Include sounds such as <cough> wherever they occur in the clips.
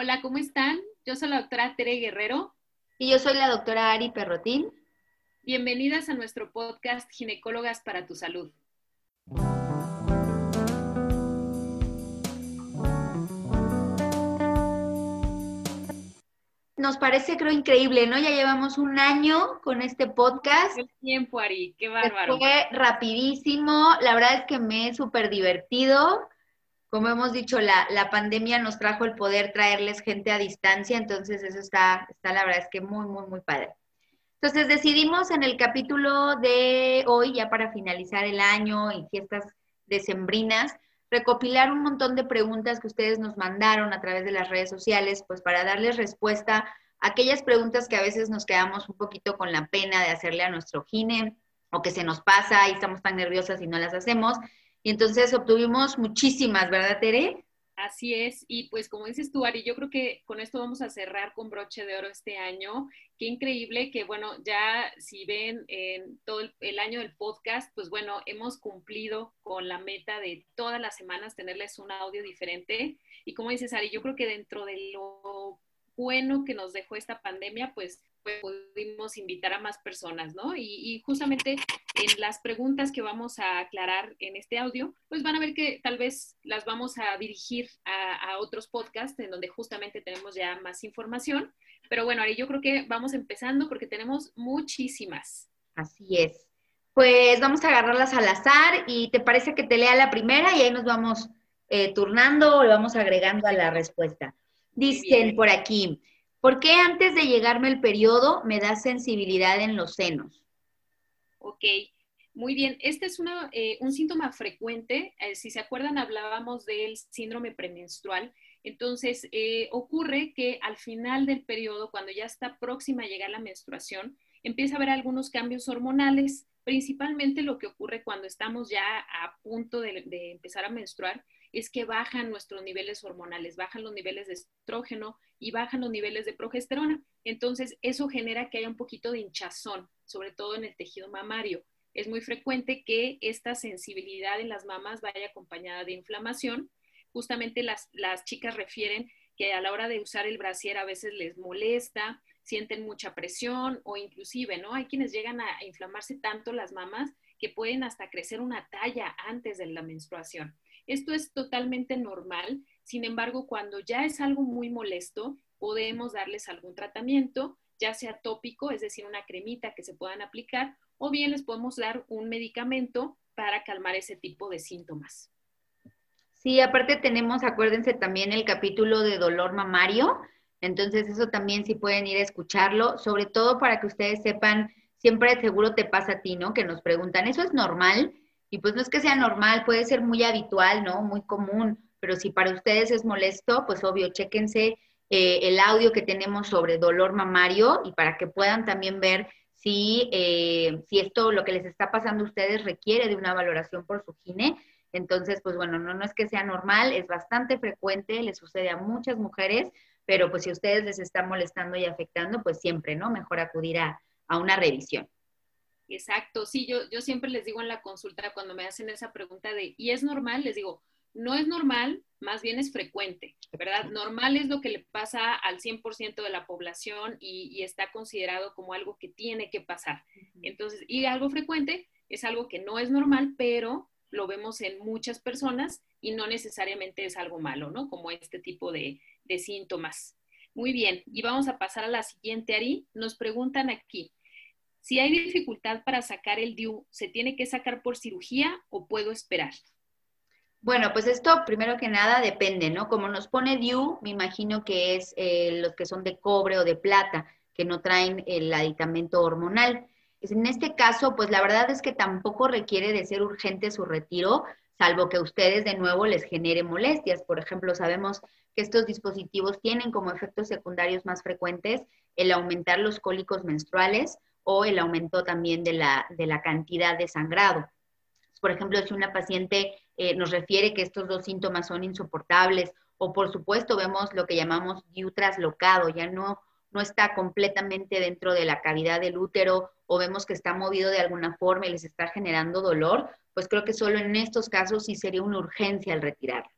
Hola, ¿cómo están? Yo soy la doctora Tere Guerrero. Y yo soy la doctora Ari Perrotín. Bienvenidas a nuestro podcast Ginecólogas para tu Salud. Nos parece, creo, increíble, ¿no? Ya llevamos un año con este podcast. El tiempo, Ari, qué bárbaro. Fue rapidísimo, la verdad es que me he súper divertido como hemos dicho, la, la, pandemia nos trajo el poder traerles gente a distancia, entonces eso está, está la verdad es que muy, muy, muy padre. Entonces decidimos en el capítulo de hoy, ya para finalizar el año y fiestas decembrinas, recopilar un montón de preguntas que ustedes nos mandaron a través de las redes sociales, pues para darles respuesta a aquellas preguntas que a veces nos quedamos un poquito con la pena de hacerle a nuestro gine o que se nos pasa y estamos tan nerviosas y no las hacemos. Y entonces obtuvimos muchísimas, ¿verdad, Tere? Así es, y pues como dices tú, Ari, yo creo que con esto vamos a cerrar con broche de oro este año. Qué increíble que, bueno, ya si ven en todo el, año del podcast, pues bueno, hemos cumplido con la meta de todas las semanas tenerles un audio diferente. Y como dices, Ari, yo creo que dentro de lo bueno que nos dejó esta pandemia, pues pudimos invitar a más personas, ¿no? Y, justamente en las preguntas que vamos a aclarar en este audio, pues van a ver que tal vez las vamos a dirigir a, otros podcasts en donde justamente tenemos ya más información. Pero bueno, Ari, yo creo que vamos empezando porque tenemos muchísimas. Así es. Pues vamos a agarrarlas al azar y te parece que te lea la primera y ahí nos vamos eh, turnando o le vamos agregando a la respuesta. Dicen por aquí, ¿Por qué antes de llegarme el periodo me da sensibilidad en los senos? Ok, muy bien. Este es eh, un síntoma frecuente. Eh, si se acuerdan, hablábamos del síndrome premenstrual. Entonces, eh, ocurre que al final del periodo, cuando ya está próxima a llegar la menstruación, empieza a haber algunos cambios hormonales. Principalmente lo que ocurre cuando estamos ya a punto de empezar a menstruar es que bajan nuestros niveles hormonales, bajan los niveles de estrógeno y bajan los niveles de progesterona. Entonces, eso genera que haya un poquito de hinchazón, sobre todo en el tejido mamario. Es muy frecuente que esta sensibilidad en las mamas vaya acompañada de inflamación. Justamente las, las chicas refieren que a la hora de usar el brasier a veces les molesta, sienten mucha presión o inclusive, ¿no? Hay quienes llegan a inflamarse tanto las mamas que pueden hasta crecer una talla antes de la menstruación. Esto es totalmente normal, sin embargo, cuando ya es algo muy molesto, podemos darles algún tratamiento, ya sea tópico, es decir, una cremita que se puedan aplicar, o bien les podemos dar un medicamento para calmar ese tipo de síntomas. Sí, aparte tenemos, acuérdense también el capítulo de dolor mamario, entonces eso también sí pueden ir a escucharlo, sobre todo para que ustedes sepan, siempre seguro te pasa a ti, ¿no? Que nos preguntan, ¿eso es normal? Y pues no es que sea normal, puede ser muy habitual, ¿no? Muy común, pero si para ustedes es molesto, pues obvio, chéquense eh, el audio que tenemos sobre dolor mamario y para que puedan también ver si, eh, si esto, lo que les está pasando a ustedes requiere de una valoración por su gine. Entonces, pues bueno, no, no es que sea normal, es bastante frecuente, le sucede a muchas mujeres, pero pues si a ustedes les está molestando y afectando, pues siempre, ¿no? Mejor acudir a una revisión. Exacto, sí, yo, yo siempre les digo en la consulta cuando me hacen esa pregunta de, ¿y es normal? Les digo, no es normal, más bien es frecuente, ¿verdad? Normal es lo que le pasa al 100% de la población y, está considerado como algo que tiene que pasar. Entonces, y algo frecuente es algo que no es normal, pero lo vemos en muchas personas y no necesariamente es algo malo, ¿no? Como este tipo de, de síntomas. Muy bien, y vamos a pasar a la siguiente, Ari. Nos preguntan aquí, si hay dificultad para sacar el DIU, ¿se tiene que sacar por cirugía o puedo esperar? Bueno, pues esto primero que nada depende, ¿no? Como nos pone DIU, me imagino que es eh, los que son de cobre o de plata, que no traen el aditamento hormonal. En este caso, pues la verdad es que tampoco requiere de ser urgente su retiro, salvo que a ustedes de nuevo les genere molestias. Por ejemplo, sabemos que estos dispositivos tienen como efectos secundarios más frecuentes el aumentar los cólicos menstruales o el aumento también de la, de la cantidad de sangrado. Por ejemplo, si una paciente eh, nos refiere que estos dos síntomas son insoportables, o por supuesto vemos lo que llamamos DIU traslocado, ya no, no está completamente dentro de la cavidad del útero, o vemos que está movido de alguna forma y les está generando dolor, pues creo que solo en estos casos sí sería una urgencia el retirar.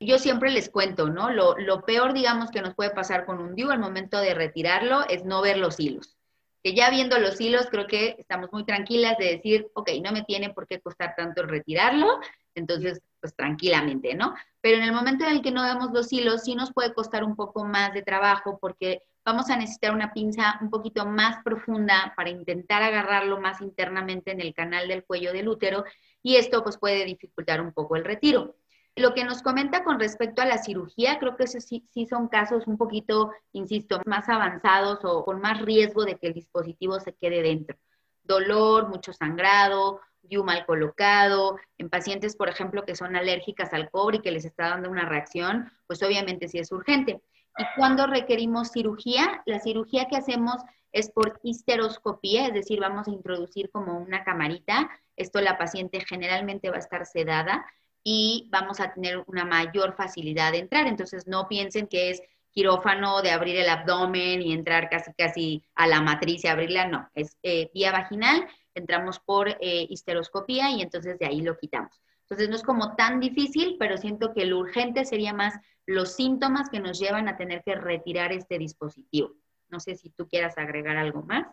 yo siempre les cuento, ¿no? Lo, lo, peor, digamos, que nos puede pasar con un DIU al momento de retirarlo es no ver los hilos. Que ya viendo los hilos, creo que estamos muy tranquilas de decir, ok, no me tiene por qué costar tanto retirarlo, entonces, pues tranquilamente, ¿no? Pero en el momento en el que no vemos los hilos, sí nos puede costar un poco más de trabajo porque vamos a necesitar una pinza un poquito más profunda para intentar agarrarlo más internamente en el canal del cuello del útero y esto pues puede dificultar un poco el retiro. Lo que nos comenta con respecto a la cirugía, creo que esos sí, sí, son casos un poquito, insisto, más avanzados o con más riesgo de que el dispositivo se quede dentro. Dolor, mucho sangrado, DIU mal colocado, en pacientes, por ejemplo, que son alérgicas al cobre y que les está dando una reacción, pues obviamente sí es urgente. Y cuando requerimos cirugía, la cirugía que hacemos es por histeroscopía, es decir, vamos a introducir como una camarita. Esto la paciente generalmente va a estar sedada y vamos a tener una mayor facilidad de entrar. Entonces, no piensen que es quirófano de abrir el abdomen y entrar casi casi a la matriz y abrirla, no, es eh, vía vaginal, entramos por eh, histeroscopía y entonces de ahí lo quitamos. Entonces no es como tan difícil, pero siento que lo urgente sería más los síntomas que nos llevan a tener que retirar este dispositivo. No sé si tú quieras agregar algo más.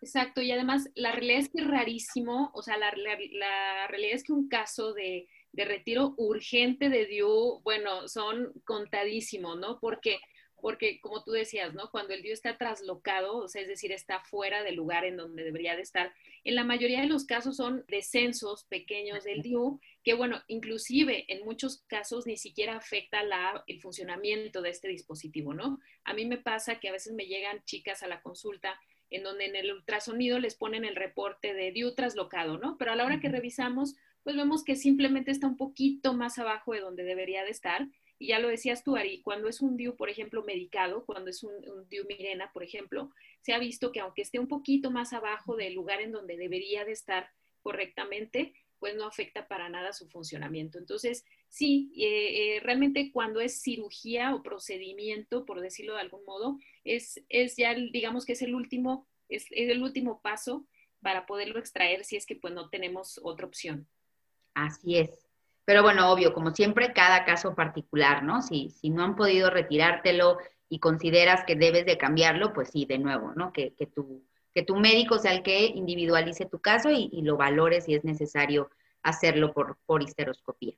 Exacto, y además la realidad es que es rarísimo, o sea, la, la realidad es que un caso de de retiro urgente de DIU, bueno, son contadísimos, ¿no? Porque porque como tú decías, ¿no? Cuando el DIU está traslocado, o sea, es decir, está fuera del lugar en donde debería de estar, en la mayoría de los casos son descensos pequeños del DIU, que bueno, inclusive en muchos casos ni siquiera afecta la, el funcionamiento de este dispositivo, ¿no? A mí me pasa que a veces me llegan chicas a la consulta en donde en el ultrasonido les ponen el reporte de DIU traslocado, ¿no? Pero a la hora que revisamos, pues vemos que simplemente está un poquito más abajo de donde debería de estar. Y ya lo decías tú, Ari, cuando es un DIU, por ejemplo, medicado, cuando es un, DIU Mirena, por ejemplo, se ha visto que aunque esté un poquito más abajo del lugar en donde debería de estar correctamente, pues no afecta para nada su funcionamiento. Entonces, sí, eh, eh, realmente cuando es cirugía o procedimiento, por decirlo de algún modo, es, es ya, digamos que es el último, es, es el último paso para poderlo extraer si es que pues no tenemos otra opción. Así es. Pero bueno, obvio, como siempre, cada caso particular, ¿no? Si, no han podido retirártelo y consideras que debes de cambiarlo, pues sí, de nuevo, ¿no? Que, que, tu, que tu médico sea el que individualice tu caso y, lo valore si es necesario hacerlo por, por histeroscopía.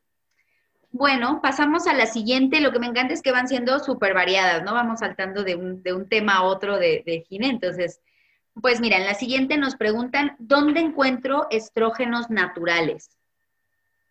Bueno, pasamos a la siguiente. Lo que me encanta es que van siendo súper variadas, ¿no? Vamos saltando de un, de un tema a otro de, de Gine. Entonces, pues mira, en la siguiente nos preguntan, ¿dónde encuentro estrógenos naturales?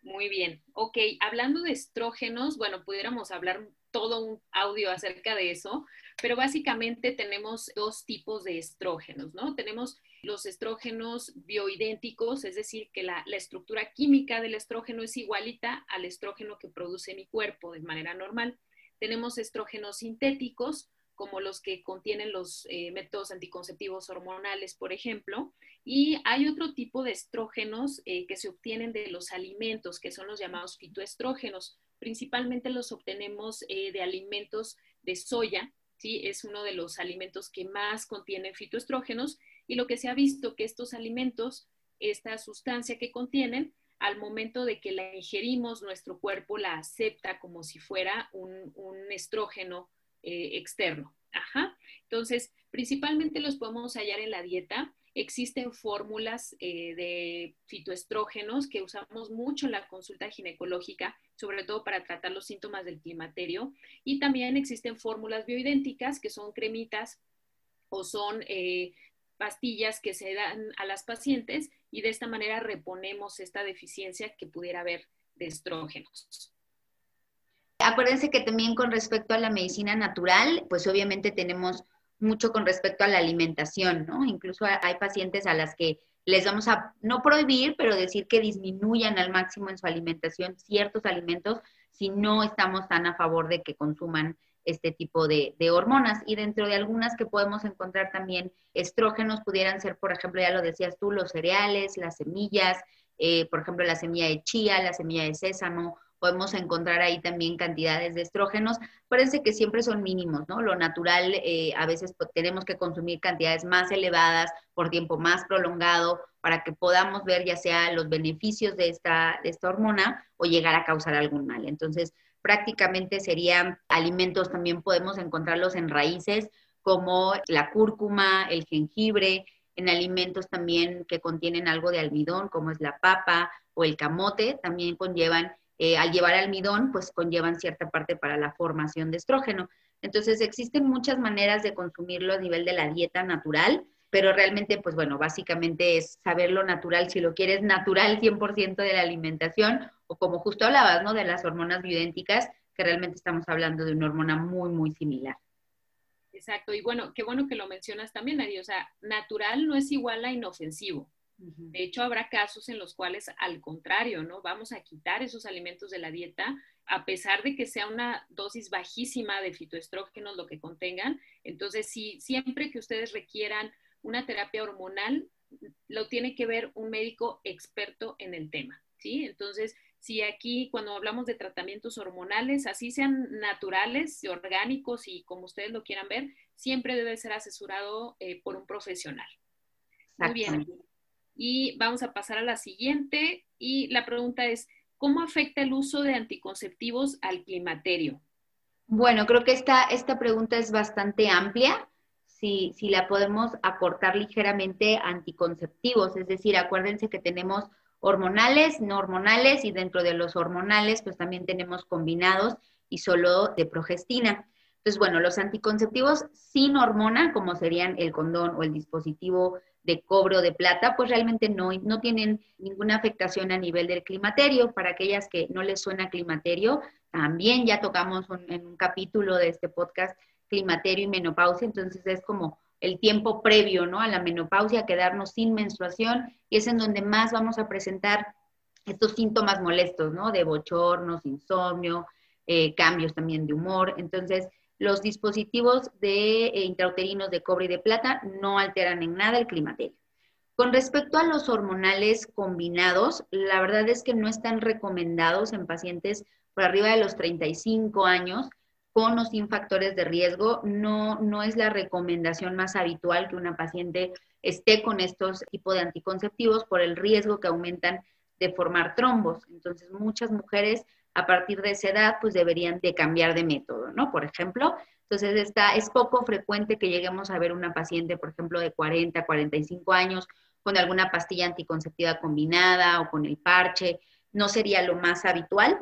Muy bien. Ok, hablando de estrógenos, bueno, pudiéramos hablar todo un audio acerca de eso, pero básicamente tenemos dos tipos de estrógenos, ¿no? Tenemos los estrógenos bioidénticos, es decir, que la, la, estructura química del estrógeno es igualita al estrógeno que produce mi cuerpo de manera normal. Tenemos estrógenos sintéticos, como los que contienen los eh, métodos anticonceptivos hormonales, por ejemplo. Y hay otro tipo de estrógenos eh, que se obtienen de los alimentos, que son los llamados fitoestrógenos. Principalmente los obtenemos eh, de alimentos de soya, ¿sí? Es uno de los alimentos que más contienen fitoestrógenos. Y lo que se ha visto que estos alimentos, esta sustancia que contienen, al momento de que la ingerimos, nuestro cuerpo la acepta como si fuera un, un estrógeno eh, externo. Ajá. Entonces, principalmente los podemos hallar en la dieta. Existen fórmulas eh, de fitoestrógenos que usamos mucho en la consulta ginecológica, sobre todo para tratar los síntomas del climaterio. Y también existen fórmulas bioidénticas que son cremitas o son eh, pastillas que se dan a las pacientes y de esta manera reponemos esta deficiencia que pudiera haber de estrógenos. Acuérdense que también con respecto a la medicina natural, pues obviamente tenemos mucho con respecto a la alimentación, ¿no? Incluso hay pacientes a las que les vamos a no prohibir, pero decir que disminuyan al máximo en su alimentación ciertos alimentos si no estamos tan a favor de que consuman este tipo de, hormonas. Y dentro de algunas que podemos encontrar también estrógenos, pudieran ser, por ejemplo, ya lo decías tú, los cereales, las semillas, eh, por ejemplo, la semilla de chía, la semilla de sésamo podemos encontrar ahí también cantidades de estrógenos. Parece que siempre son mínimos, ¿no? Lo natural, eh, a veces tenemos que consumir cantidades más elevadas por tiempo más prolongado para que podamos ver ya sea los beneficios de esta, de esta hormona o llegar a causar algún mal. Entonces, prácticamente serían alimentos, también podemos encontrarlos en raíces como la cúrcuma, el jengibre, en alimentos también que contienen algo de almidón, como es la papa o el camote, también conllevan, eh, al llevar almidón, pues conllevan cierta parte para la formación de estrógeno. Entonces, existen muchas maneras de consumirlo a nivel de la dieta natural, pero realmente, pues bueno, básicamente es saber lo natural, si lo quieres natural 100% de la alimentación, o como justo hablabas, ¿no? De las hormonas bioidénticas, que realmente estamos hablando de una hormona muy, muy similar. Exacto, y bueno, qué bueno que lo mencionas también, Ari, o sea, natural no es igual a inofensivo. De hecho, habrá casos en los cuales, al contrario, ¿no? Vamos a quitar esos alimentos de la dieta, a pesar de que sea una dosis bajísima de fitoestrógenos lo que contengan. Entonces, si siempre que ustedes requieran una terapia hormonal, lo tiene que ver un médico experto en el tema, ¿sí? Entonces, si aquí cuando hablamos de tratamientos hormonales, así sean naturales, orgánicos y como ustedes lo quieran ver, siempre debe ser asesorado eh, por un profesional. Muy bien. Y vamos a pasar a la siguiente. Y la pregunta es, ¿cómo afecta el uso de anticonceptivos al climaterio? Bueno, creo que esta, esta pregunta es bastante amplia. Si, si la podemos acortar ligeramente anticonceptivos, es decir, acuérdense que tenemos hormonales, no hormonales y dentro de los hormonales pues también tenemos combinados y solo de progestina. Entonces, bueno, los anticonceptivos sin hormona, como serían el condón o el dispositivo de cobre o de plata, pues realmente no, no tienen ninguna afectación a nivel del climaterio. Para aquellas que no les suena climaterio, también ya tocamos en un capítulo de este podcast climaterio y menopausia, entonces es como el tiempo previo ¿no? a la menopausia, quedarnos sin menstruación, y es en donde más vamos a presentar estos síntomas molestos, ¿no? De bochornos, insomnio, eh, cambios también de humor. Entonces, los dispositivos de eh, intrauterinos de cobre y de plata no alteran en nada el climaterio. Con respecto a los hormonales combinados, la verdad es que no están recomendados en pacientes por arriba de los 35 años, con o sin factores de riesgo. No, no es la recomendación más habitual que una paciente esté con estos tipos de anticonceptivos por el riesgo que aumentan de formar trombos. Entonces, muchas mujeres a partir de esa edad, pues deberían de cambiar de método, ¿no? Por ejemplo, entonces está, es poco frecuente que lleguemos a ver una paciente, por ejemplo, de 40, 45 años con alguna pastilla anticonceptiva combinada o con el parche, no sería lo más habitual,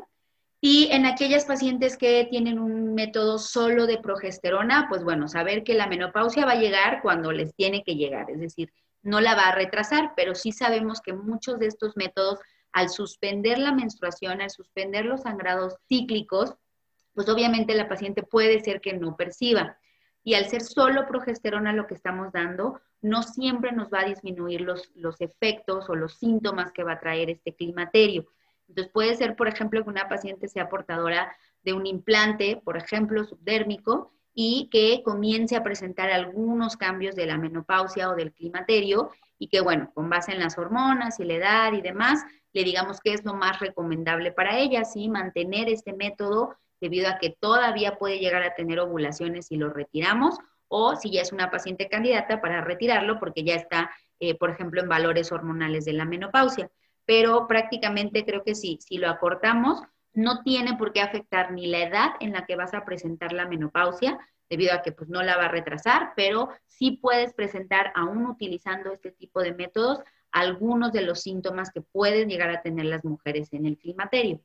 y en aquellas pacientes que tienen un método solo de progesterona, pues bueno, saber que la menopausia va a llegar cuando les tiene que llegar, es decir, no la va a retrasar, pero sí sabemos que muchos de estos métodos, al suspender la menstruación, al suspender los sangrados cíclicos, pues obviamente la paciente puede ser que no perciba. Y al ser solo progesterona lo que estamos dando, no siempre nos va a disminuir los, los efectos o los síntomas que va a traer este climaterio. Entonces puede ser, por ejemplo, que una paciente sea portadora de un implante, por ejemplo, subdérmico, y que comience a presentar algunos cambios de la menopausia o del climaterio y que, bueno, con base en las hormonas y la edad y demás, le digamos que es lo más recomendable para ella, ¿sí? Mantener este método debido a que todavía puede llegar a tener ovulaciones si lo retiramos o si ya es una paciente candidata para retirarlo porque ya está, eh, por ejemplo, en valores hormonales de la menopausia pero prácticamente creo que sí, si lo acortamos, no tiene por qué afectar ni la edad en la que vas a presentar la menopausia, debido a que pues no la va a retrasar, pero sí puedes presentar, aún utilizando este tipo de métodos, algunos de los síntomas que pueden llegar a tener las mujeres en el climaterio.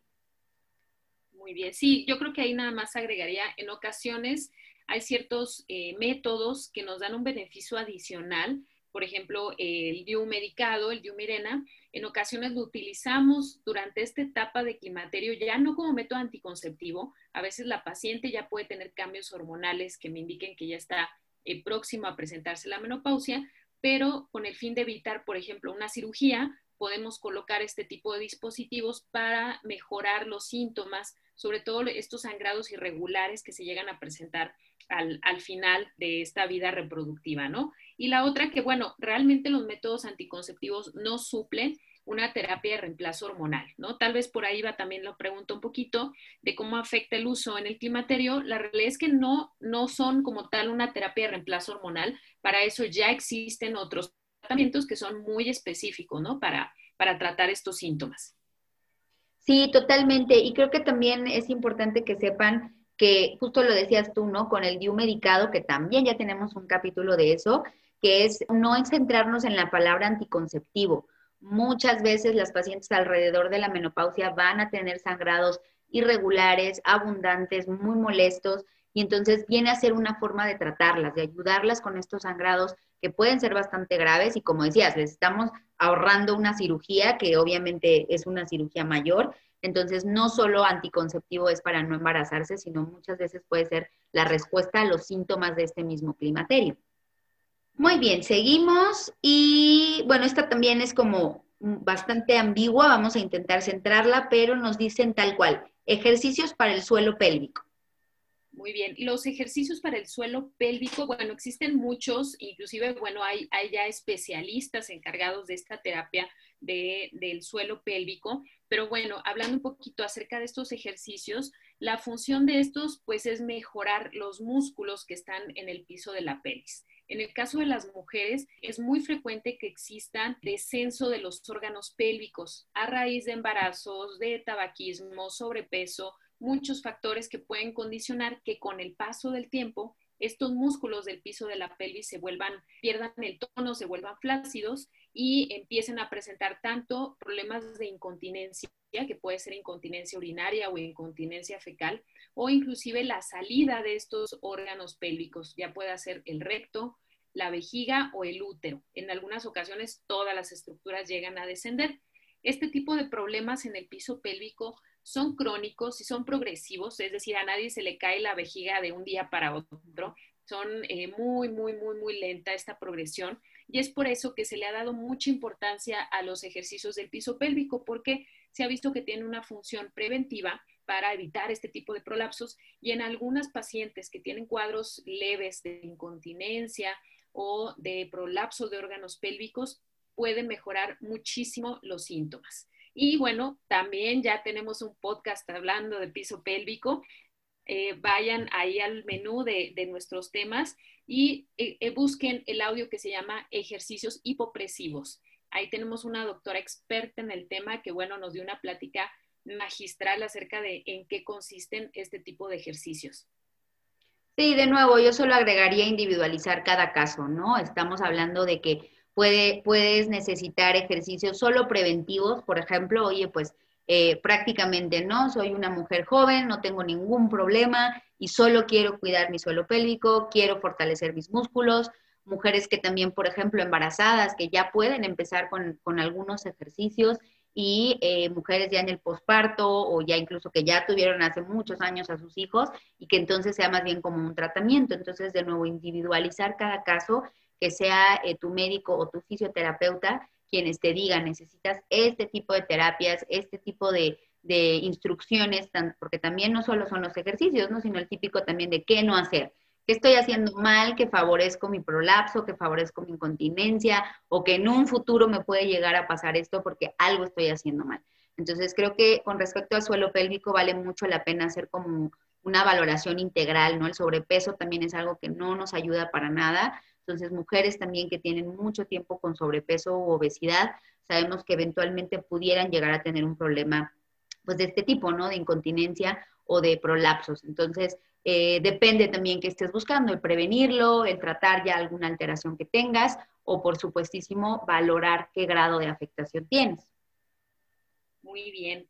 Muy bien, sí, yo creo que ahí nada más agregaría, en ocasiones hay ciertos eh, métodos que nos dan un beneficio adicional por ejemplo, el DIU medicado, el DIU Mirena, en ocasiones lo utilizamos durante esta etapa de climaterio ya no como método anticonceptivo. A veces la paciente ya puede tener cambios hormonales que me indiquen que ya está eh, próximo a presentarse la menopausia, pero con el fin de evitar, por ejemplo, una cirugía, podemos colocar este tipo de dispositivos para mejorar los síntomas, sobre todo estos sangrados irregulares que se llegan a presentar al, al final de esta vida reproductiva, ¿no? Y la otra que, bueno, realmente los métodos anticonceptivos no suplen una terapia de reemplazo hormonal, ¿no? Tal vez por ahí va también lo pregunto un poquito de cómo afecta el uso en el climaterio. La realidad es que no, no son como tal una terapia de reemplazo hormonal. Para eso ya existen otros tratamientos que son muy específicos, ¿no? Para, para tratar estos síntomas. Sí, totalmente. Y creo que también es importante que sepan que, justo lo decías tú, ¿no? Con el DIU medicado, que también ya tenemos un capítulo de eso, que es no centrarnos en la palabra anticonceptivo. Muchas veces las pacientes alrededor de la menopausia van a tener sangrados irregulares, abundantes, muy molestos, y entonces viene a ser una forma de tratarlas, de ayudarlas con estos sangrados que pueden ser bastante graves y como decías, les estamos ahorrando una cirugía que obviamente es una cirugía mayor. Entonces, no solo anticonceptivo es para no embarazarse, sino muchas veces puede ser la respuesta a los síntomas de este mismo climaterio. Muy bien, seguimos y bueno, esta también es como bastante ambigua, vamos a intentar centrarla, pero nos dicen tal cual, ejercicios para el suelo pélvico. Muy bien. Los ejercicios para el suelo pélvico, bueno, existen muchos, inclusive, bueno, hay, ya especialistas encargados de esta terapia del suelo pélvico, pero bueno, hablando un poquito acerca de estos ejercicios, la función de estos, pues, es mejorar los músculos que están en el piso de la pelvis. En el caso de las mujeres, es muy frecuente que existan descenso de los órganos pélvicos a raíz de embarazos, de tabaquismo, sobrepeso, muchos factores que pueden condicionar que con el paso del tiempo estos músculos del piso de la pelvis se vuelvan, pierdan el tono, se vuelvan flácidos y empiecen a presentar tanto problemas de incontinencia, que puede ser incontinencia urinaria o incontinencia fecal, o inclusive la salida de estos órganos pélvicos, ya puede ser el recto, la vejiga o el útero. En algunas ocasiones todas las estructuras llegan a descender. Este tipo de problemas en el piso pélvico son crónicos y son progresivos, es decir, a nadie se le cae la vejiga de un día para otro. Son eh, muy, muy, muy, muy lenta esta progresión y es por eso que se le ha dado mucha importancia a los ejercicios del piso pélvico porque se ha visto que tiene una función preventiva para evitar este tipo de prolapsos y en algunas pacientes que tienen cuadros leves de incontinencia o de prolapso de órganos pélvicos pueden mejorar muchísimo los síntomas. Y bueno, también ya tenemos un podcast hablando de piso pélvico. Eh, vayan ahí al menú de, nuestros temas y eh, eh, busquen el audio que se llama ejercicios hipopresivos. Ahí tenemos una doctora experta en el tema que, bueno, nos dio una plática magistral acerca de en qué consisten este tipo de ejercicios. Sí, de nuevo, yo solo agregaría individualizar cada caso, ¿no? Estamos hablando de que puedes necesitar ejercicios solo preventivos, por ejemplo, oye, pues eh, prácticamente no, soy una mujer joven, no tengo ningún problema y solo quiero cuidar mi suelo pélvico, quiero fortalecer mis músculos, mujeres que también, por ejemplo, embarazadas, que ya pueden empezar con, algunos ejercicios y eh, mujeres ya en el posparto o ya incluso que ya tuvieron hace muchos años a sus hijos y que entonces sea más bien como un tratamiento. Entonces, de nuevo, individualizar cada caso que sea eh, tu médico o tu fisioterapeuta quienes te digan, necesitas este tipo de terapias, este tipo de, instrucciones, porque también no solo son los ejercicios, ¿no? sino el típico también de qué no hacer. ¿Qué estoy haciendo mal que favorezco mi prolapso, que favorezco mi incontinencia o que en un futuro me puede llegar a pasar esto porque algo estoy haciendo mal? Entonces creo que con respecto al suelo pélvico vale mucho la pena hacer como una valoración integral, ¿no? El sobrepeso también es algo que no nos ayuda para nada, entonces, mujeres también que tienen mucho tiempo con sobrepeso u obesidad, sabemos que eventualmente pudieran llegar a tener un problema pues de este tipo, ¿no? De incontinencia o de prolapsos. Entonces, eh, depende también que estés buscando, el prevenirlo, el tratar ya alguna alteración que tengas o, por supuestísimo, valorar qué grado de afectación tienes. Muy bien.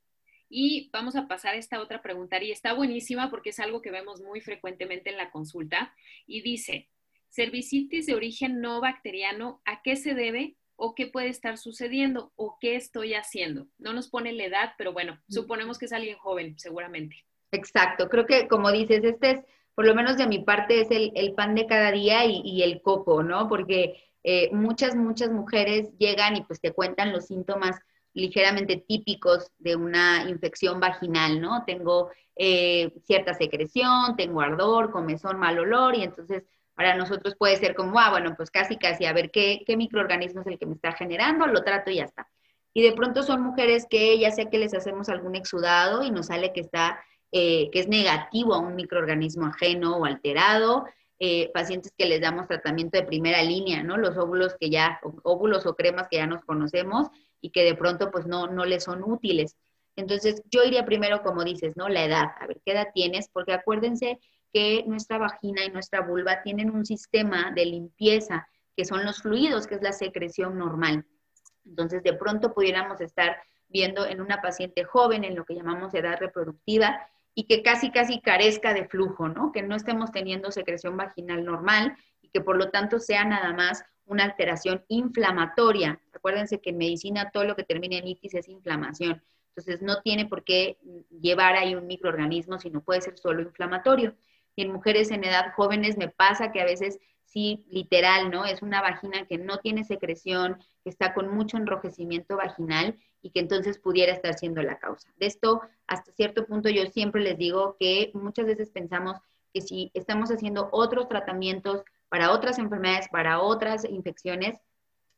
Y vamos a pasar a esta otra pregunta, y está buenísima porque es algo que vemos muy frecuentemente en la consulta. Y dice, Cervicitis de origen no bacteriano, ¿a qué se debe o qué puede estar sucediendo o qué estoy haciendo? No nos pone la edad, pero bueno, suponemos que es alguien joven, seguramente. Exacto, creo que como dices, este es, por lo menos de mi parte, es el, pan de cada día y, el coco, ¿no? Porque eh, muchas, muchas mujeres llegan y pues te cuentan los síntomas ligeramente típicos de una infección vaginal, ¿no? Tengo eh, cierta secreción, tengo ardor, comezón, mal olor y entonces para nosotros puede ser como, ah, bueno, pues casi, casi, a ver qué, qué microorganismo es el que me está generando, lo trato y ya está. Y de pronto son mujeres que ya sea que les hacemos algún exudado y nos sale que está, eh, que es negativo a un microorganismo ajeno o alterado, eh, pacientes que les damos tratamiento de primera línea, ¿no? Los óvulos que ya, óvulos o cremas que ya nos conocemos y que de pronto pues no, no les son útiles. Entonces, yo iría primero, como dices, ¿no? La edad, a ver qué edad tienes, porque acuérdense que nuestra vagina y nuestra vulva tienen un sistema de limpieza, que son los fluidos, que es la secreción normal. Entonces, de pronto pudiéramos estar viendo en una paciente joven, en lo que llamamos edad reproductiva, y que casi, casi carezca de flujo, ¿no? Que no estemos teniendo secreción vaginal normal y que por lo tanto sea nada más una alteración inflamatoria. Acuérdense que en medicina todo lo que termina en itis es inflamación. Entonces no tiene por qué llevar ahí un microorganismo, sino puede ser solo inflamatorio. Y en mujeres en edad jóvenes me pasa que a veces sí, literal, ¿no? Es una vagina que no tiene secreción, que está con mucho enrojecimiento vaginal y que entonces pudiera estar siendo la causa. De esto, hasta cierto punto, yo siempre les digo que muchas veces pensamos que si estamos haciendo otros tratamientos para otras enfermedades, para otras infecciones,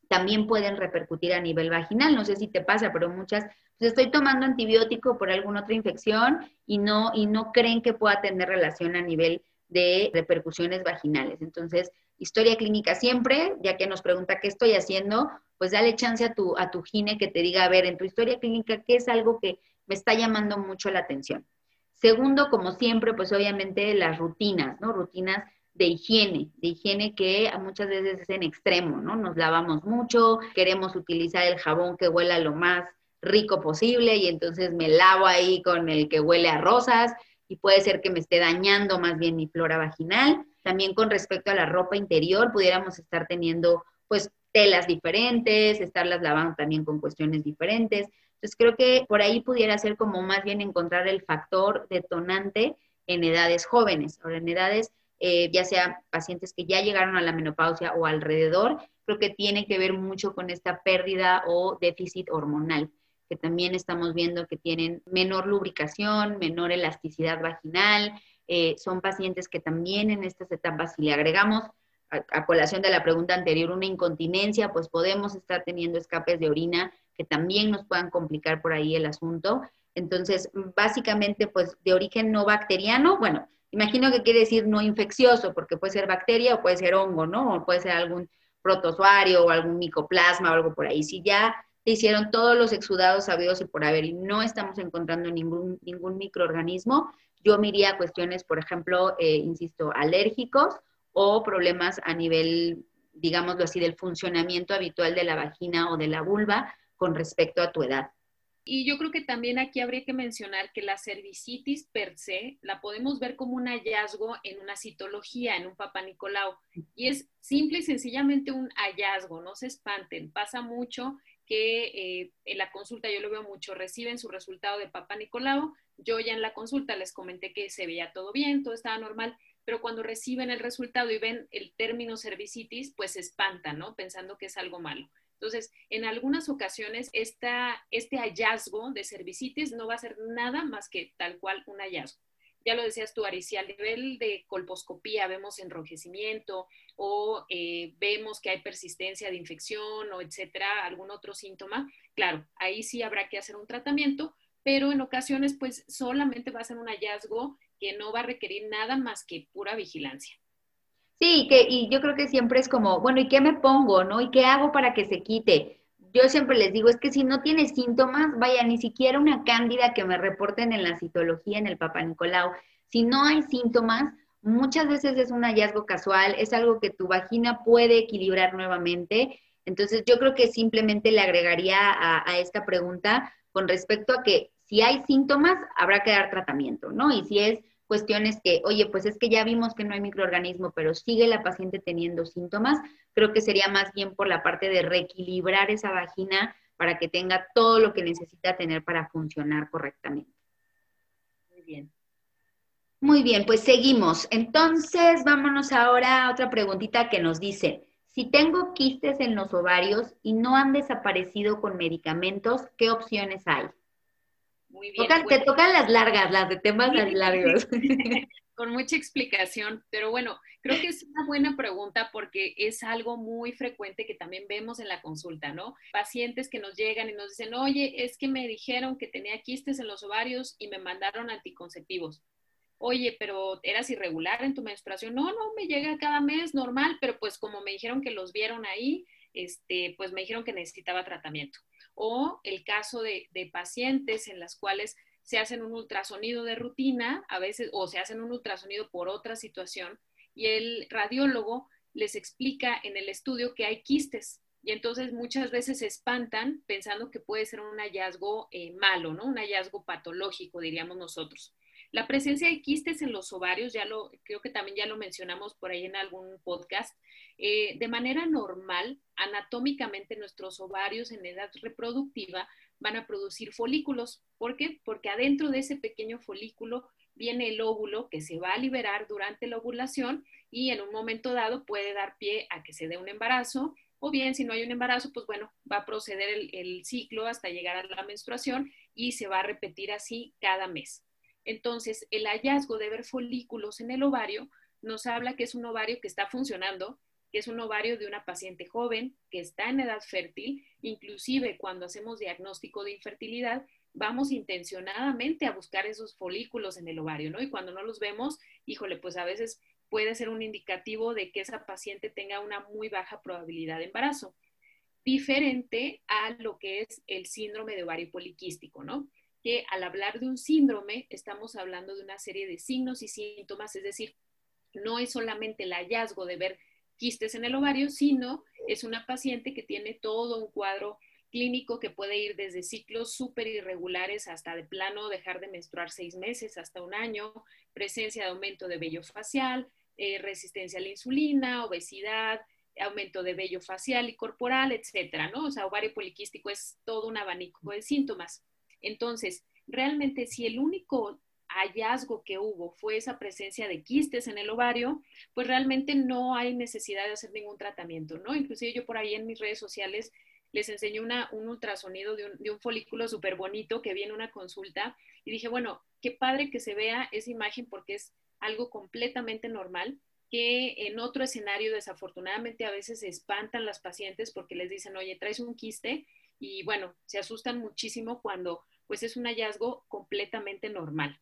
también pueden repercutir a nivel vaginal. No sé si te pasa, pero muchas, pues estoy tomando antibiótico por alguna otra infección y no, y no creen que pueda tener relación a nivel de repercusiones vaginales. Entonces, historia clínica siempre, ya que nos pregunta qué estoy haciendo, pues dale chance a tu, a tu gine que te diga, a ver, en tu historia clínica, ¿qué es algo que me está llamando mucho la atención? Segundo, como siempre, pues obviamente las rutinas, ¿no? Rutinas de higiene, de higiene que muchas veces es en extremo, ¿no? Nos lavamos mucho, queremos utilizar el jabón que huela lo más rico posible y entonces me lavo ahí con el que huele a rosas y puede ser que me esté dañando más bien mi flora vaginal. También con respecto a la ropa interior, pudiéramos estar teniendo pues telas diferentes, estarlas lavando también con cuestiones diferentes. Entonces creo que por ahí pudiera ser como más bien encontrar el factor detonante en edades jóvenes. o en edades, eh, ya sea pacientes que ya llegaron a la menopausia o alrededor, creo que tiene que ver mucho con esta pérdida o déficit hormonal, que también estamos viendo que tienen menor lubricación, menor elasticidad vaginal. Eh, son pacientes que también en estas etapas, si le agregamos a, colación de la pregunta anterior, una incontinencia, pues podemos estar teniendo escapes de orina que también nos puedan complicar por ahí el asunto. Entonces, básicamente, pues de origen no bacteriano, bueno, imagino que quiere decir no infeccioso, porque puede ser bacteria o puede ser hongo, ¿no? O puede ser algún protozoario o algún micoplasma o algo por ahí. Si ya te hicieron todos los exudados sabidos y por haber y no estamos encontrando ningún, ningún microorganismo, yo me iría a cuestiones, por ejemplo, eh, insisto, alérgicos o problemas a nivel, digámoslo así, del funcionamiento habitual de la vagina o de la vulva con respecto a tu edad. Y yo creo que también aquí habría que mencionar que la cervicitis per se la podemos ver como un hallazgo en una citología, en un papá Nicolau. Y es simple y sencillamente un hallazgo, no se espanten. Pasa mucho que eh, en la consulta, yo lo veo mucho, reciben su resultado de papá Nicolau. Yo ya en la consulta les comenté que se veía todo bien, todo estaba normal pero cuando reciben el resultado y ven el término cervicitis, pues se espantan, ¿no? Pensando que es algo malo. Entonces, en algunas ocasiones, esta, este hallazgo de cervicitis no va a ser nada más que tal cual un hallazgo. Ya lo decías tú, Ari, si a nivel de colposcopía vemos enrojecimiento o eh, vemos que hay persistencia de infección o etcétera, algún otro síntoma, claro, ahí sí habrá que hacer un tratamiento, pero en ocasiones pues solamente va a ser un hallazgo que no va a requerir nada más que pura vigilancia. Sí, que, y yo creo que siempre es como, bueno, ¿y qué me pongo, no? ¿Y qué hago para que se quite? Yo siempre les digo, es que si no tienes síntomas, vaya, ni siquiera una cándida que me reporten en la citología, en el Papa Nicolau. Si no hay síntomas, muchas veces es un hallazgo casual, es algo que tu vagina puede equilibrar nuevamente. Entonces, yo creo que simplemente le agregaría a esta pregunta con respecto a que si hay síntomas, habrá que dar tratamiento, ¿no? Y si es cuestiones que, oye, pues es que ya vimos que no hay microorganismo, pero sigue la paciente teniendo síntomas, creo que sería más bien por la parte de reequilibrar esa vagina para que tenga todo lo que necesita tener para funcionar correctamente. Muy bien. Muy bien, pues seguimos. Entonces, vámonos ahora a otra preguntita que nos dice, si tengo quistes en los ovarios y no han desaparecido con medicamentos, ¿qué opciones hay? Muy bien. Te tocan las largas, las de temas largos. <laughs> Con mucha explicación, pero bueno, creo que es una buena pregunta porque es algo muy frecuente que también vemos en la consulta, ¿no? Pacientes que nos llegan y nos dicen, oye, es que me dijeron que tenía quistes en los ovarios y me mandaron anticonceptivos. Oye, pero eras irregular en tu menstruación. No, no, me llega cada mes normal, pero pues como me dijeron que los vieron ahí, este, pues me dijeron que necesitaba tratamiento. O el caso de, de pacientes en las cuales se hacen un ultrasonido de rutina, a veces, o se hacen un ultrasonido por otra situación, y el radiólogo les explica en el estudio que hay quistes. Y entonces muchas veces se espantan pensando que puede ser un hallazgo eh, malo, ¿no? Un hallazgo patológico, diríamos nosotros. La presencia de quistes en los ovarios, ya lo, creo que también ya lo mencionamos por ahí en algún podcast, eh, de manera normal, anatómicamente nuestros ovarios en edad reproductiva van a producir folículos. ¿Por qué? Porque adentro de ese pequeño folículo viene el óvulo que se va a liberar durante la ovulación y en un momento dado puede dar pie a que se dé un embarazo o bien si no hay un embarazo, pues bueno, va a proceder el, el, ciclo hasta llegar a la menstruación y se va a repetir así cada mes. Entonces, el hallazgo de ver folículos en el ovario nos habla que es un ovario que está funcionando, que es un ovario de una paciente joven que está en edad fértil, inclusive cuando hacemos diagnóstico de infertilidad, vamos intencionadamente a buscar esos folículos en el ovario, ¿no? Y cuando no los vemos, híjole, pues a veces puede ser un indicativo de que esa paciente tenga una muy baja probabilidad de embarazo, diferente a lo que es el síndrome de ovario poliquístico, ¿no? Que al hablar de un síndrome estamos hablando de una serie de signos y síntomas, es decir, no es solamente el hallazgo de ver quistes en el ovario, sino es una paciente que tiene todo un cuadro clínico que puede ir desde ciclos súper irregulares hasta de plano dejar de menstruar seis meses hasta un año, presencia de aumento de vello facial, eh, resistencia a la insulina, obesidad, aumento de vello facial y corporal, etcétera, ¿no? O sea, ovario poliquístico es todo un abanico de síntomas. Entonces, realmente si el único hallazgo que hubo fue esa presencia de quistes en el ovario, pues realmente no hay necesidad de hacer ningún tratamiento, ¿no? Inclusive yo por ahí en mis redes sociales les enseñé una, un ultrasonido de un, de un folículo súper bonito que vi en una consulta y dije, bueno, qué padre que se vea esa imagen porque es algo completamente normal que en otro escenario desafortunadamente a veces se espantan las pacientes porque les dicen, oye, traes un quiste y bueno, se asustan muchísimo cuando pues es un hallazgo completamente normal.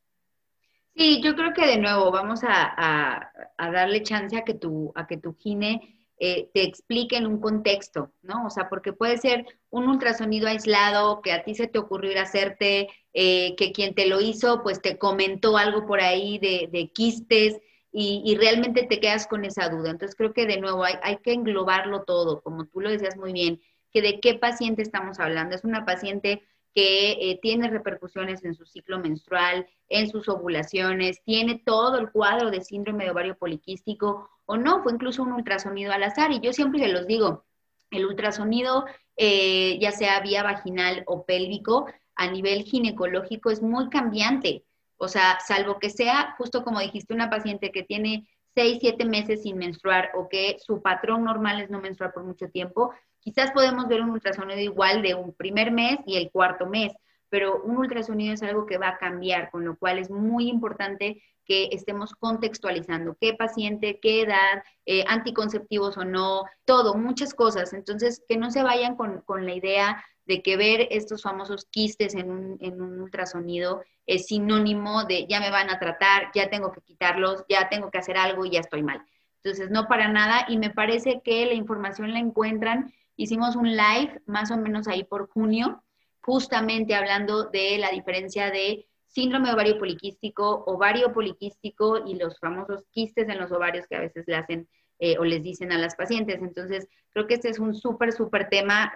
Sí, yo creo que de nuevo vamos a, darle chance a que tu, a que tu gine eh, te explique en un contexto, ¿no? O sea, porque puede ser un ultrasonido aislado que a ti se te ocurrió ir a hacerte, eh, que quien te lo hizo, pues te comentó algo por ahí de, quistes y, realmente te quedas con esa duda. Entonces creo que de nuevo hay, hay que englobarlo todo, como tú lo decías muy bien, de qué paciente estamos hablando. Es una paciente que eh, tiene repercusiones en su ciclo menstrual, en sus ovulaciones, tiene todo el cuadro de síndrome de ovario poliquístico o no, fue incluso un ultrasonido al azar. Y yo siempre se los digo, el ultrasonido, eh, ya sea vía vaginal o pélvico, a nivel ginecológico es muy cambiante. O sea, salvo que sea, justo como dijiste, una paciente que tiene seis, siete meses sin menstruar o que su patrón normal es no menstruar por mucho tiempo, quizás podemos ver un ultrasonido igual de un primer mes y el cuarto mes, pero un ultrasonido es algo que va a cambiar, con lo cual es muy importante que estemos contextualizando qué paciente, qué edad, eh, anticonceptivos o no, todo, muchas cosas. Entonces, que no se vayan con, la idea de que ver estos famosos quistes en un, en un, ultrasonido es sinónimo de ya me van a tratar, ya tengo que quitarlos, ya tengo que hacer algo y ya estoy mal. Entonces, no para nada y me parece que la información la encuentran. Hicimos un live más o menos ahí por junio, justamente hablando de la diferencia de síndrome ovario poliquístico, ovario poliquístico y los famosos quistes en los ovarios que a veces le hacen eh, o les dicen a las pacientes. Entonces, creo que este es un súper, súper tema.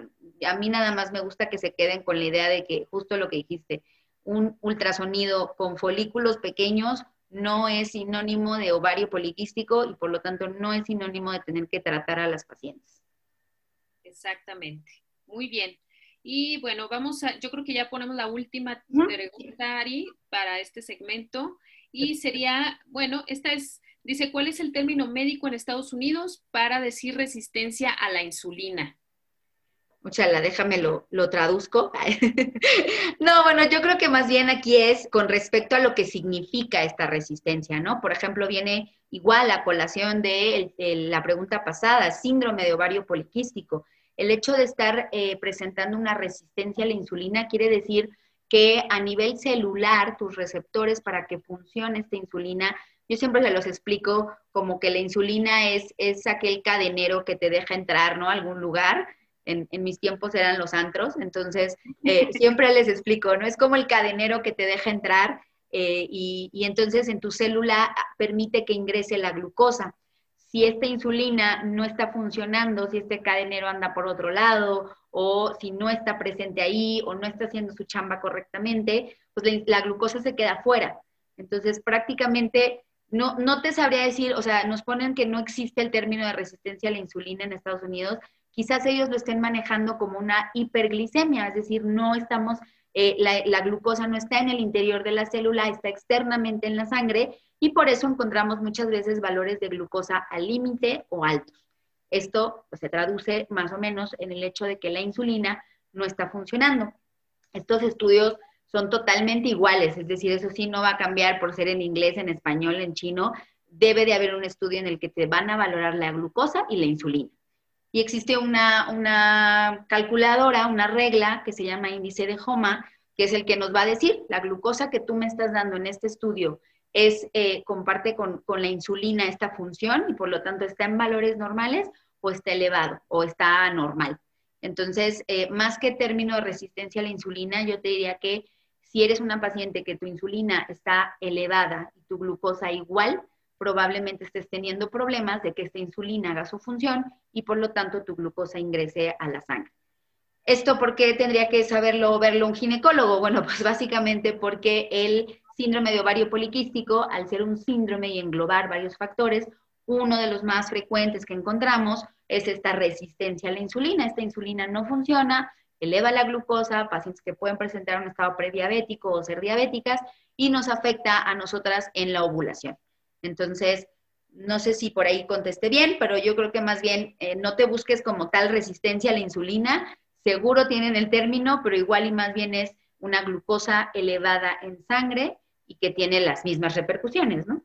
A mí nada más me gusta que se queden con la idea de que justo lo que dijiste, un ultrasonido con folículos pequeños no es sinónimo de ovario poliquístico y por lo tanto no es sinónimo de tener que tratar a las pacientes. Exactamente. Muy bien. Y bueno, vamos a, yo creo que ya ponemos la última pregunta, Ari, para este segmento. Y sería, bueno, esta es, dice, ¿cuál es el término médico en Estados Unidos para decir resistencia a la insulina? Muchala, déjame lo, lo traduzco. <laughs> no, bueno, yo creo que más bien aquí es con respecto a lo que significa esta resistencia, ¿no? Por ejemplo, viene igual a colación de la pregunta pasada, síndrome de ovario poliquístico el hecho de estar eh, presentando una resistencia a la insulina quiere decir que a nivel celular tus receptores para que funcione esta insulina Yo siempre se los explico como que la insulina es, es aquel cadenero que te deja entrar, ¿no? A algún lugar. En, mis tiempos eran los antros, entonces eh, <laughs> siempre les explico, ¿no? Es como el cadenero que te deja entrar eh, y, y entonces en tu célula permite que ingrese la glucosa si esta insulina no está funcionando, si este cadenero anda por otro lado o si no está presente ahí o no está haciendo su chamba correctamente, pues la, glucosa se queda fuera. Entonces, prácticamente no, no te sabría decir, o sea, nos ponen que no existe el término de resistencia a la insulina en Estados Unidos. Quizás ellos lo estén manejando como una hiperglicemia, es decir, no estamos, eh, la, glucosa no está en el interior de la célula, está externamente en la sangre y por eso encontramos muchas veces valores de glucosa al límite o altos. Esto pues, se traduce más o menos en el hecho de que la insulina no está funcionando. Estos estudios son totalmente iguales, es decir, eso sí no va a cambiar por ser en inglés, en español, en chino. Debe de haber un estudio en el que te van a valorar la glucosa y la insulina. Y existe una, una calculadora, una regla que se llama índice de HOMA, que es el que nos va a decir la glucosa que tú me estás dando en este estudio es, eh, comparte con, la insulina esta función y por lo tanto está en valores normales o está elevado o está normal. Entonces, eh, más que término de resistencia a la insulina, yo te diría que si eres una paciente que tu insulina está elevada y tu glucosa igual, probablemente estés teniendo problemas de que esta insulina haga su función y por lo tanto tu glucosa ingrese a la sangre. ¿Esto por qué tendría que saberlo verlo un ginecólogo? Bueno, <laughs> pues básicamente porque él síndrome de ovario poliquístico, al ser un síndrome y englobar varios factores, uno de los más frecuentes que encontramos es esta resistencia a la insulina. Esta insulina no funciona, eleva la glucosa, pacientes que pueden presentar un estado prediabético o ser diabéticas y nos afecta a nosotras en la ovulación. Entonces, no sé si por ahí contesté bien, pero yo creo que más bien eh, no te busques como tal resistencia a la insulina. Seguro tienen el término, pero igual y más bien es una glucosa elevada en sangre y que tiene las mismas repercusiones, ¿no?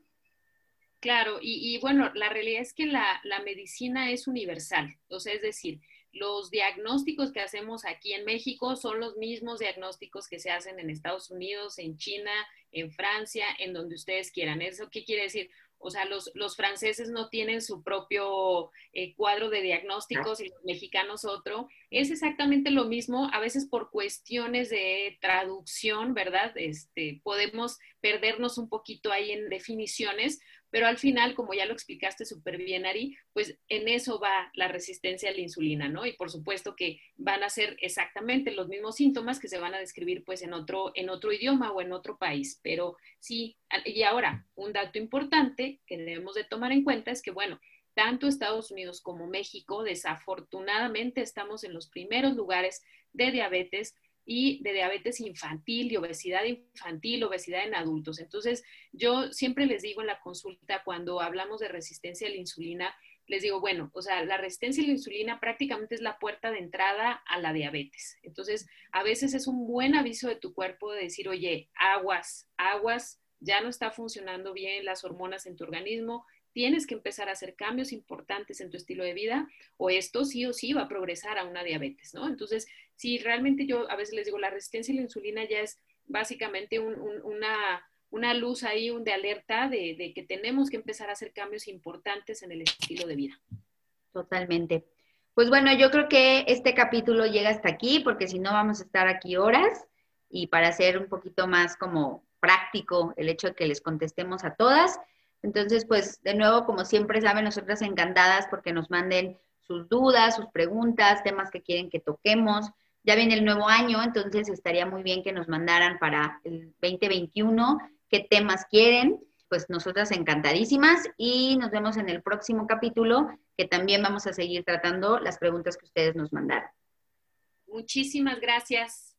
Claro, y, bueno, la realidad es que la, medicina es universal, o sea, es decir, los diagnósticos que hacemos aquí en México son los mismos diagnósticos que se hacen en Estados Unidos, en China, en Francia, en donde ustedes quieran. ¿Eso qué quiere decir? O sea, los, los franceses no tienen su propio eh, cuadro de diagnósticos y los mexicanos otro. Es exactamente lo mismo, a veces por cuestiones de traducción, ¿verdad? Este, podemos perdernos un poquito ahí en definiciones, pero al final, como ya lo explicaste súper bien, Ari, pues en eso va la resistencia a la insulina, ¿no? Y por supuesto que van a ser exactamente los mismos síntomas que se van a describir pues en otro, en otro idioma o en otro país. Pero sí, y ahora, un dato importante que debemos de tomar en cuenta es que, bueno, tanto Estados Unidos como México, desafortunadamente estamos en los primeros lugares de diabetes y de diabetes infantil y obesidad infantil, obesidad en adultos. Entonces, yo siempre les digo en la consulta cuando hablamos de resistencia a la insulina, les digo, bueno, o sea, la resistencia a la insulina prácticamente es la puerta de entrada a la diabetes. Entonces, a veces es un buen aviso de tu cuerpo de decir, oye, aguas, aguas, ya no está funcionando bien las hormonas en tu organismo, tienes que empezar a hacer cambios importantes en tu estilo de vida o esto sí o sí va a progresar a una diabetes, ¿no? Entonces, si realmente yo a veces les digo, la resistencia a la insulina ya es básicamente una, una, luz ahí, un de alerta de, de que tenemos que empezar a hacer cambios importantes en el estilo de vida. Totalmente. Pues bueno, yo creo que este capítulo llega hasta aquí porque si no vamos a estar aquí horas y para hacer un poquito más como práctico el hecho de que les contestemos a todas, entonces, pues de nuevo, como siempre saben, nosotras encantadas porque nos manden sus dudas, sus preguntas, temas que quieren que toquemos. Ya viene el nuevo año, entonces estaría muy bien que nos mandaran para el 2021 qué temas quieren. Pues nosotras encantadísimas y nos vemos en el próximo capítulo que también vamos a seguir tratando las preguntas que ustedes nos mandaron. Muchísimas gracias.